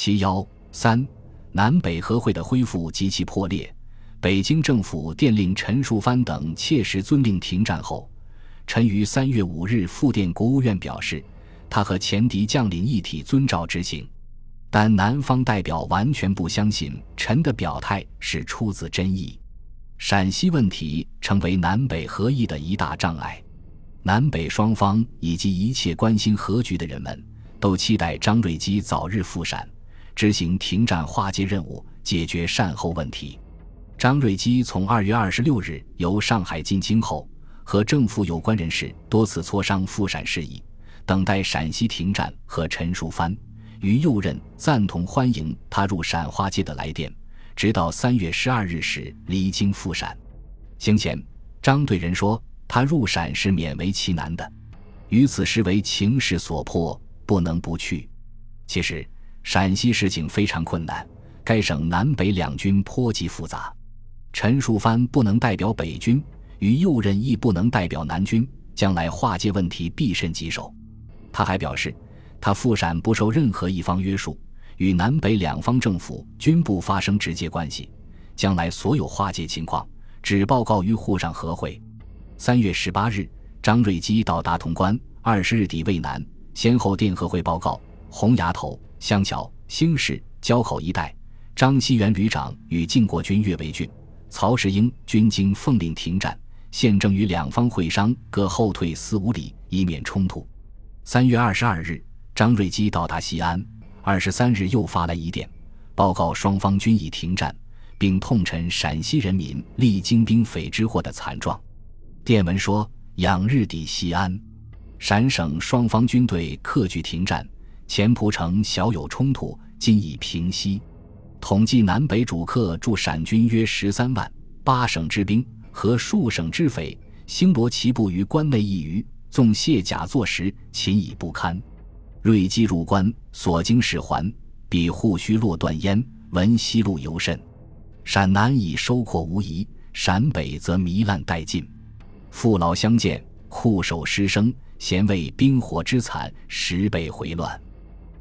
七幺三，南北和会的恢复极其破裂。北京政府电令陈树藩等切实遵令停战后，陈于三月五日复电国务院表示，他和前敌将领一体遵照执行。但南方代表完全不相信陈的表态是出自真意。陕西问题成为南北合议的一大障碍。南北双方以及一切关心和局的人们都期待张瑞基早日赴陕，执行停战化解任务，解决善后问题。张瑞基从二月二十六日由上海进京后，和政府有关人士多次磋商复陕事宜，等待陕西停战和陈树藩、于右任赞同欢迎他入陕花街的来电，直到三月十二日时离京赴陕。行前，张对人说他入陕是勉为其难的，于此时为情势所迫，不能不去。其实，陕西事情非常困难，该省南北两军颇极复杂。陈树藩不能代表北军，与右任亦不能代表南军，将来化界问题必甚棘手。他还表示，他赴陕不受任何一方约束，与南北两方政府均不发生直接关系，将来所有化界情况只报告于沪上和会。三月十八日，张瑞基到达潼关，二十日抵渭南，先后电和会报告洪崖头、湘桥、兴市、交口一带，张锡元旅长与晋国军岳维俊。曹世英军经奉令停战，现正与两方会商，各后退四五里，以免冲突。三月二十二日，张瑞基到达西安，二十三日又发来一电，报告双方均已停战，并痛陈陕西人民历经兵匪之祸的惨状。电文说：仰日抵西安，陕省双方军队克据停战，前蒲城小有冲突，今已平息。统计南北主客驻陕军约十三万，八省之兵和数省之匪星罗棋布于关内一隅，纵卸甲作石，秦已不堪。锐击入关，所经使还，彼护须落断焉，闻西路尤甚。陕南已收扩无疑，陕北则糜烂殆尽。父老相见，酷守失生，咸为兵火之惨，十倍回乱。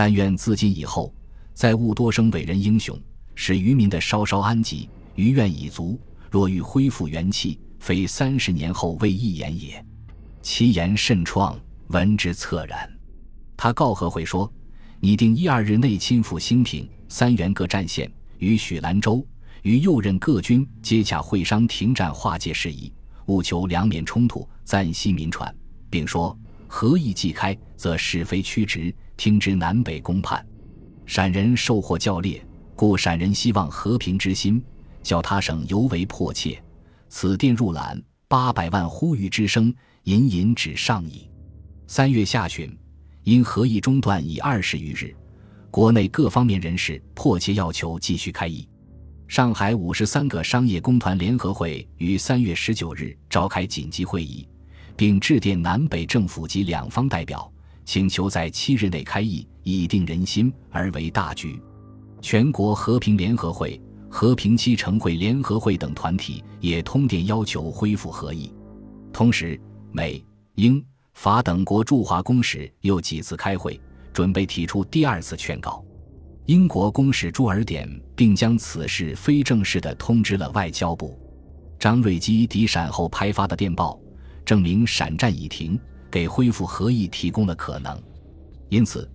但愿自今以后。再勿多生伟人英雄，使渔民的稍稍安吉，余愿已足。若欲恢复元气，非三十年后未一言也。其言甚创，闻之恻然。他告和会说：拟定一二日内亲赴兴平、三原各战线，与许兰州、与右任各军接洽会商停战化解事宜，务求两免冲突，暂息民喘，并说：合议既开，则是非曲直，听之南北公判。陕人受祸较烈，故陕人希望和平之心，较他省尤为迫切。此电入览，八百万呼吁之声，隐隐指上矣。三月下旬，因合议中断已二十余日，国内各方面人士迫切要求继续开议。上海五十三个商业工团联合会于三月十九日召开紧急会议，并致电南北政府及两方代表。请求在七日内开议，以定人心而为大局。全国和平联合会、和平期成会联合会等团体也通电要求恢复和议。同时，美、英、法等国驻华公使又几次开会，准备提出第二次劝告。英国公使朱尔典并将此事非正式的通知了外交部。张瑞基抵陕后拍发的电报，证明陕战已停。给恢复和议提供了可能，因此，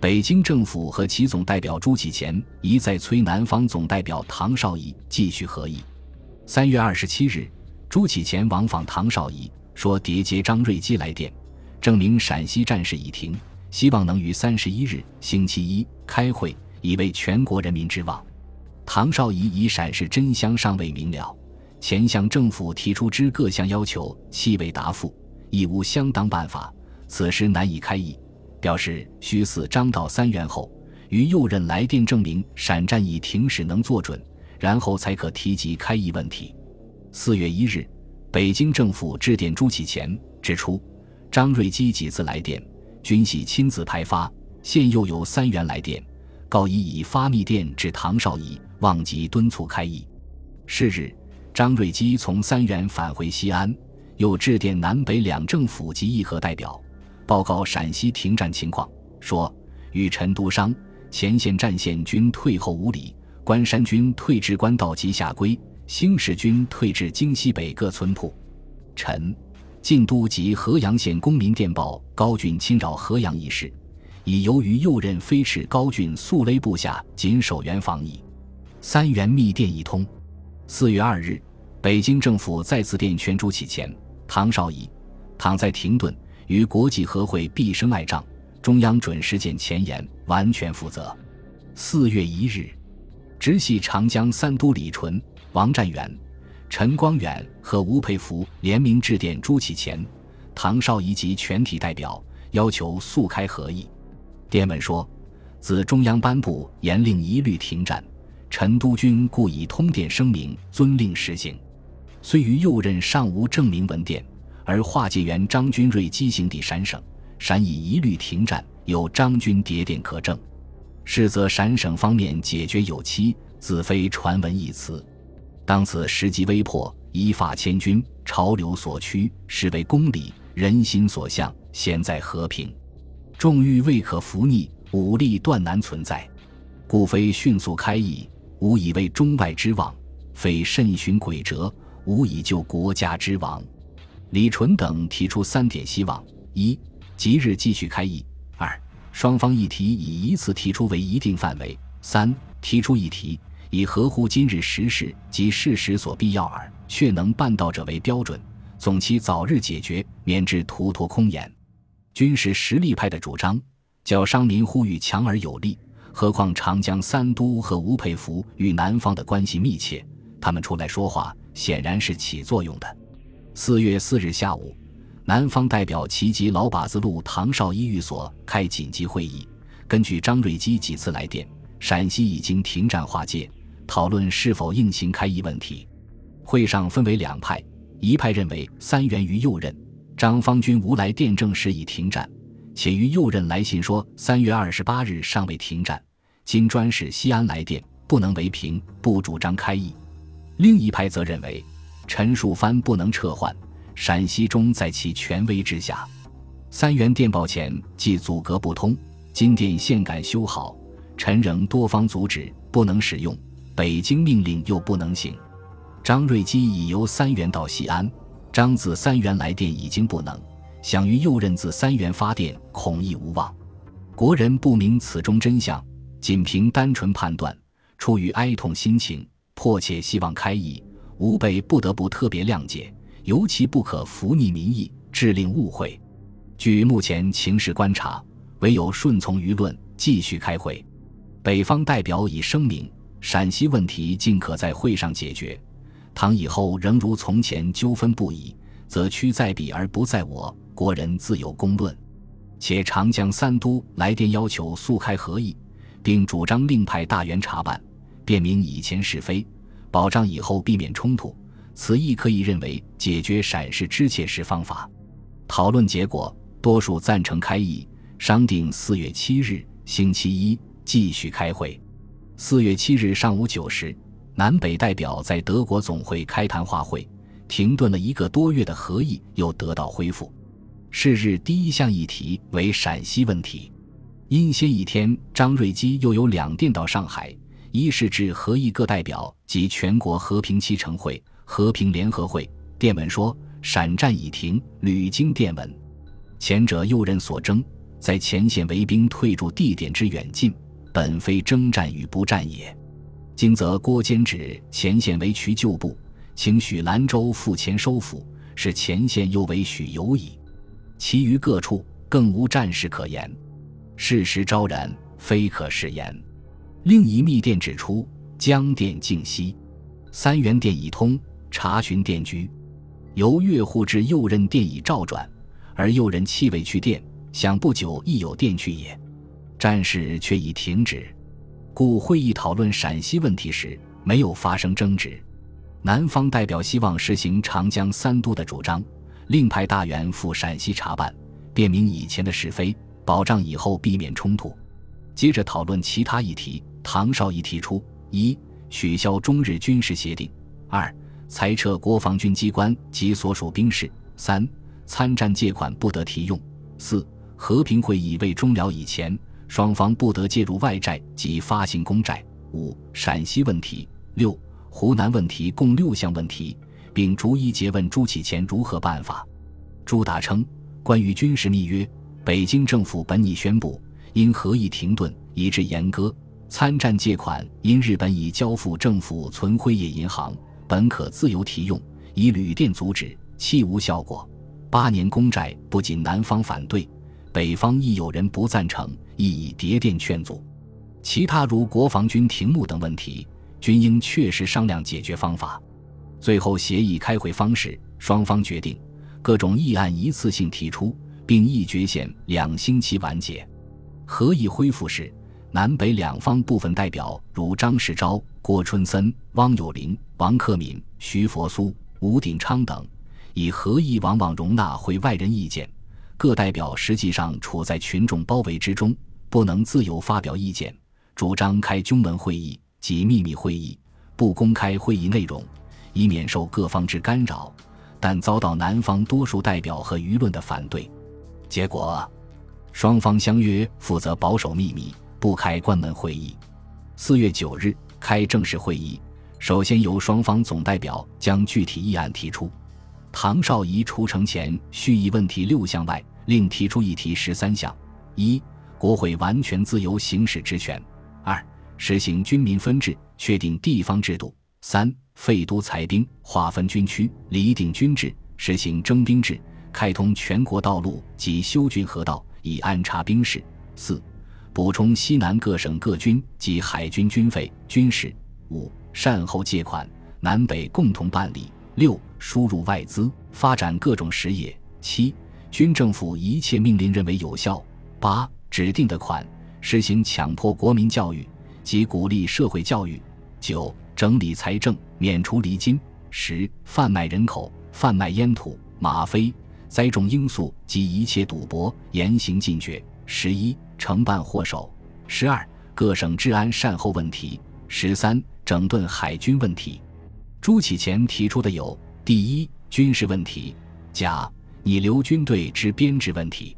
北京政府和其总代表朱启潜一再催南方总代表唐绍仪继续和议。三月二十七日，朱启潜往访唐绍仪，说叠接张瑞基来电，证明陕西战事已停，希望能于三十一日星期一开会，以为全国人民之望。唐绍仪以陕事真相尚未明了，前向政府提出之各项要求，悉未答复。亦无相当办法，此时难以开议。表示须似张到三元后，于右任来电证明陕战已停时能做准，然后才可提及开议问题。四月一日，北京政府致电朱启潜，指出张瑞基几次来电均系亲自派发，现又有三元来电，告已已发密电至唐绍仪，望即敦促开议。是日，张瑞基从三元返回西安。又致电南北两政府及议和代表，报告陕西停战情况，说与陈独商、前线战线均退后五里，关山军退至关道及下归，兴世军退至京西北各村铺。陈晋都及河阳县公民电报高峻侵扰河阳一事，已由于右任飞斥高峻速勒部下谨守原防矣。三元密电一通。四月二日，北京政府再次电全朱启前、唐绍仪，躺在停顿，与国际和会毕生碍障，中央准时见前言，完全负责。四月一日，直系长江三都李纯、王占元、陈光远和吴佩孚联名致电朱启前、唐绍仪及全体代表，要求速开和议。电文说：“自中央颁布严令一律停战。”陈督军故以通电声明，遵令实行。虽于右任尚无证明文电，而化界员张君瑞机行抵陕省，陕已一律停战，有张军谍电可证。是则陕省方面解决有期，自非传闻一词。当此时机危迫，依法迁军，潮流所趋，实为公理，人心所向。现在和平，众欲未可服逆，武力断难存在，故非迅速开议。无以为中外之望，非慎循诡辙，无以救国家之亡。李纯等提出三点希望：一、即日继续开议；二、双方议题以一次提出为一定范围；三、提出议题以合乎今日时事及事实所必要耳，却能办到者为标准，总期早日解决，免致徒托空言。均是实力派的主张，较商民呼吁强而有力。何况长江三都和吴佩孚与南方的关系密切，他们出来说话显然是起作用的。四月四日下午，南方代表齐集老把子路唐绍一寓所开紧急会议，根据张瑞基几次来电，陕西已经停战划界，讨论是否应行开议问题。会上分为两派，一派认为三元于右任，张方军无来电证实已停战。且于右任来信说，三月二十八日尚未停战。今专使西安来电，不能为凭，不主张开议。另一派则认为，陈树藩不能撤换，陕西中在其权威之下。三元电报前即阻隔不通，今电线杆修好，陈仍多方阻止，不能使用。北京命令又不能行。张瑞基已由三元到西安，张自三元来电已经不能。想于右任自三元发电，恐亦无望。国人不明此中真相，仅凭单纯判断，出于哀痛心情，迫切希望开议，吾辈不得不特别谅解，尤其不可拂逆民意，致令误会。据目前情势观察，唯有顺从舆论，继续开会。北方代表已声明，陕西问题尽可在会上解决。倘以后仍如从前纠纷不已，则屈在彼而不在我。国人自有公论，且长江三都来电要求速开合议，并主张另派大员查办，辨明以前是非，保障以后避免冲突。此亦可以认为解决陕事之切实方法。讨论结果，多数赞成开议，商定四月七日星期一继续开会。四月七日上午九时，南北代表在德国总会开谈话会，停顿了一个多月的合议又得到恢复。是日第一项议题为陕西问题，因先一天，张瑞基又有两电到上海，一是致合议各代表及全国和平期成会、和平联合会，电文说陕战已停，屡经电文。前者右任所征，在前线为兵退驻地点之远近，本非征战与不战也。今则郭坚指前线为渠旧部，请许兰州赴前收复，使前线又为许有矣。其余各处更无战事可言，事实昭然，非可试言。另一密电指出，江电静息，三元电已通，查询电局，由岳户至右任电已照转，而右任气未去电，想不久亦有电去也。战事却已停止，故会议讨论陕西问题时没有发生争执。南方代表希望实行长江三都的主张。另派大员赴陕西查办，辨明以前的是非，保障以后避免冲突。接着讨论其他议题。唐绍仪提出：一、取消中日军事协定；二、裁撤国防军机关及所属兵士；三、参战借款不得提用；四、和平会议未终了以前，双方不得介入外债及发行公债。五、陕西问题。六、湖南问题共六项问题，并逐一诘问朱启潜如何办法。朱达称，关于军事密约，北京政府本已宣布，因合议停顿，以致严歌。参战借款因日本已交付政府存辉业银行，本可自由提用，以旅店阻止，弃无效果。八年公债不仅南方反对，北方亦有人不赞成，亦以谍电劝阻。其他如国防军停募等问题，均应确实商量解决方法。最后协议开会方式，双方决定各种议案一次性提出，并议决限两星期完结。合议恢复时。南北两方部分代表如张世钊、郭春森、汪有林、王克敏、徐佛苏、吴鼎昌等，以合议往往容纳会外人意见，各代表实际上处在群众包围之中，不能自由发表意见，主张开军门会议及秘密会议，不公开会议内容，以免受各方之干扰，但遭到南方多数代表和舆论的反对，结果，双方相约负责保守秘密。不开关门会议。四月九日开正式会议，首先由双方总代表将具体议案提出。唐绍仪出城前蓄意问题六项外，另提出议题十三项：一、国会完全自由行使职权；二、实行军民分治，确定地方制度；三、废都裁兵，划分军区，厘定军制，实行征兵制，开通全国道路及修郡河道，以安插兵士；四。补充西南各省各军及海军军费、军事。五、善后借款，南北共同办理。六、输入外资，发展各种实业。七、军政府一切命令认为有效。八、指定的款，实行强迫国民教育及鼓励社会教育。九、整理财政，免除厘金。十、贩卖人口，贩卖烟土、吗啡、栽种罂粟及一切赌博，严刑禁绝。十一。承办祸首，十二各省治安善后问题，十三整顿海军问题。朱启潜提出的有：第一，军事问题；甲，拟留军队之编制问题；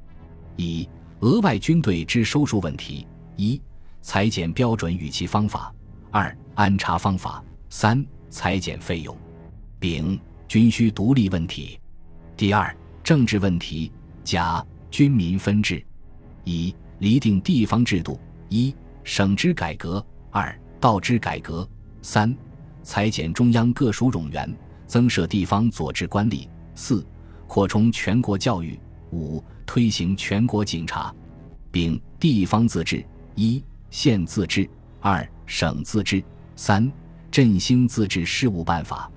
乙，额外军队之收入问题；一，裁减标准与其方法；二，安插方法；三，裁减费用；丙，军需独立问题。第二，政治问题：甲，军民分治；一。厘定地方制度：一、省之改革；二、道之改革；三、裁减中央各属冗员，增设地方佐治官吏；四、扩充全国教育；五、推行全国警察。丙地方自治：一、县自治；二、省自治；三、振兴自治事务办法。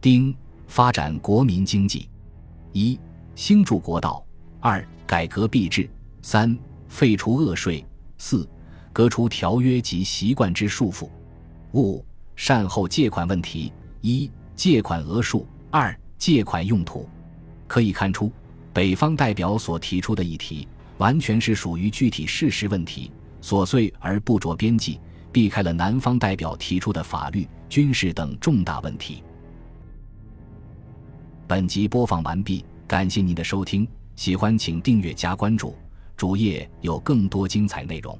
丁发展国民经济：一、兴筑国道；二、改革币制；三。废除恶税，四革除条约及习惯之束缚。五善后借款问题：一借款额数，二借款用途。可以看出，北方代表所提出的议题，完全是属于具体事实问题，琐碎而不着边际，避开了南方代表提出的法律、军事等重大问题。本集播放完毕，感谢您的收听，喜欢请订阅加关注。主页有更多精彩内容。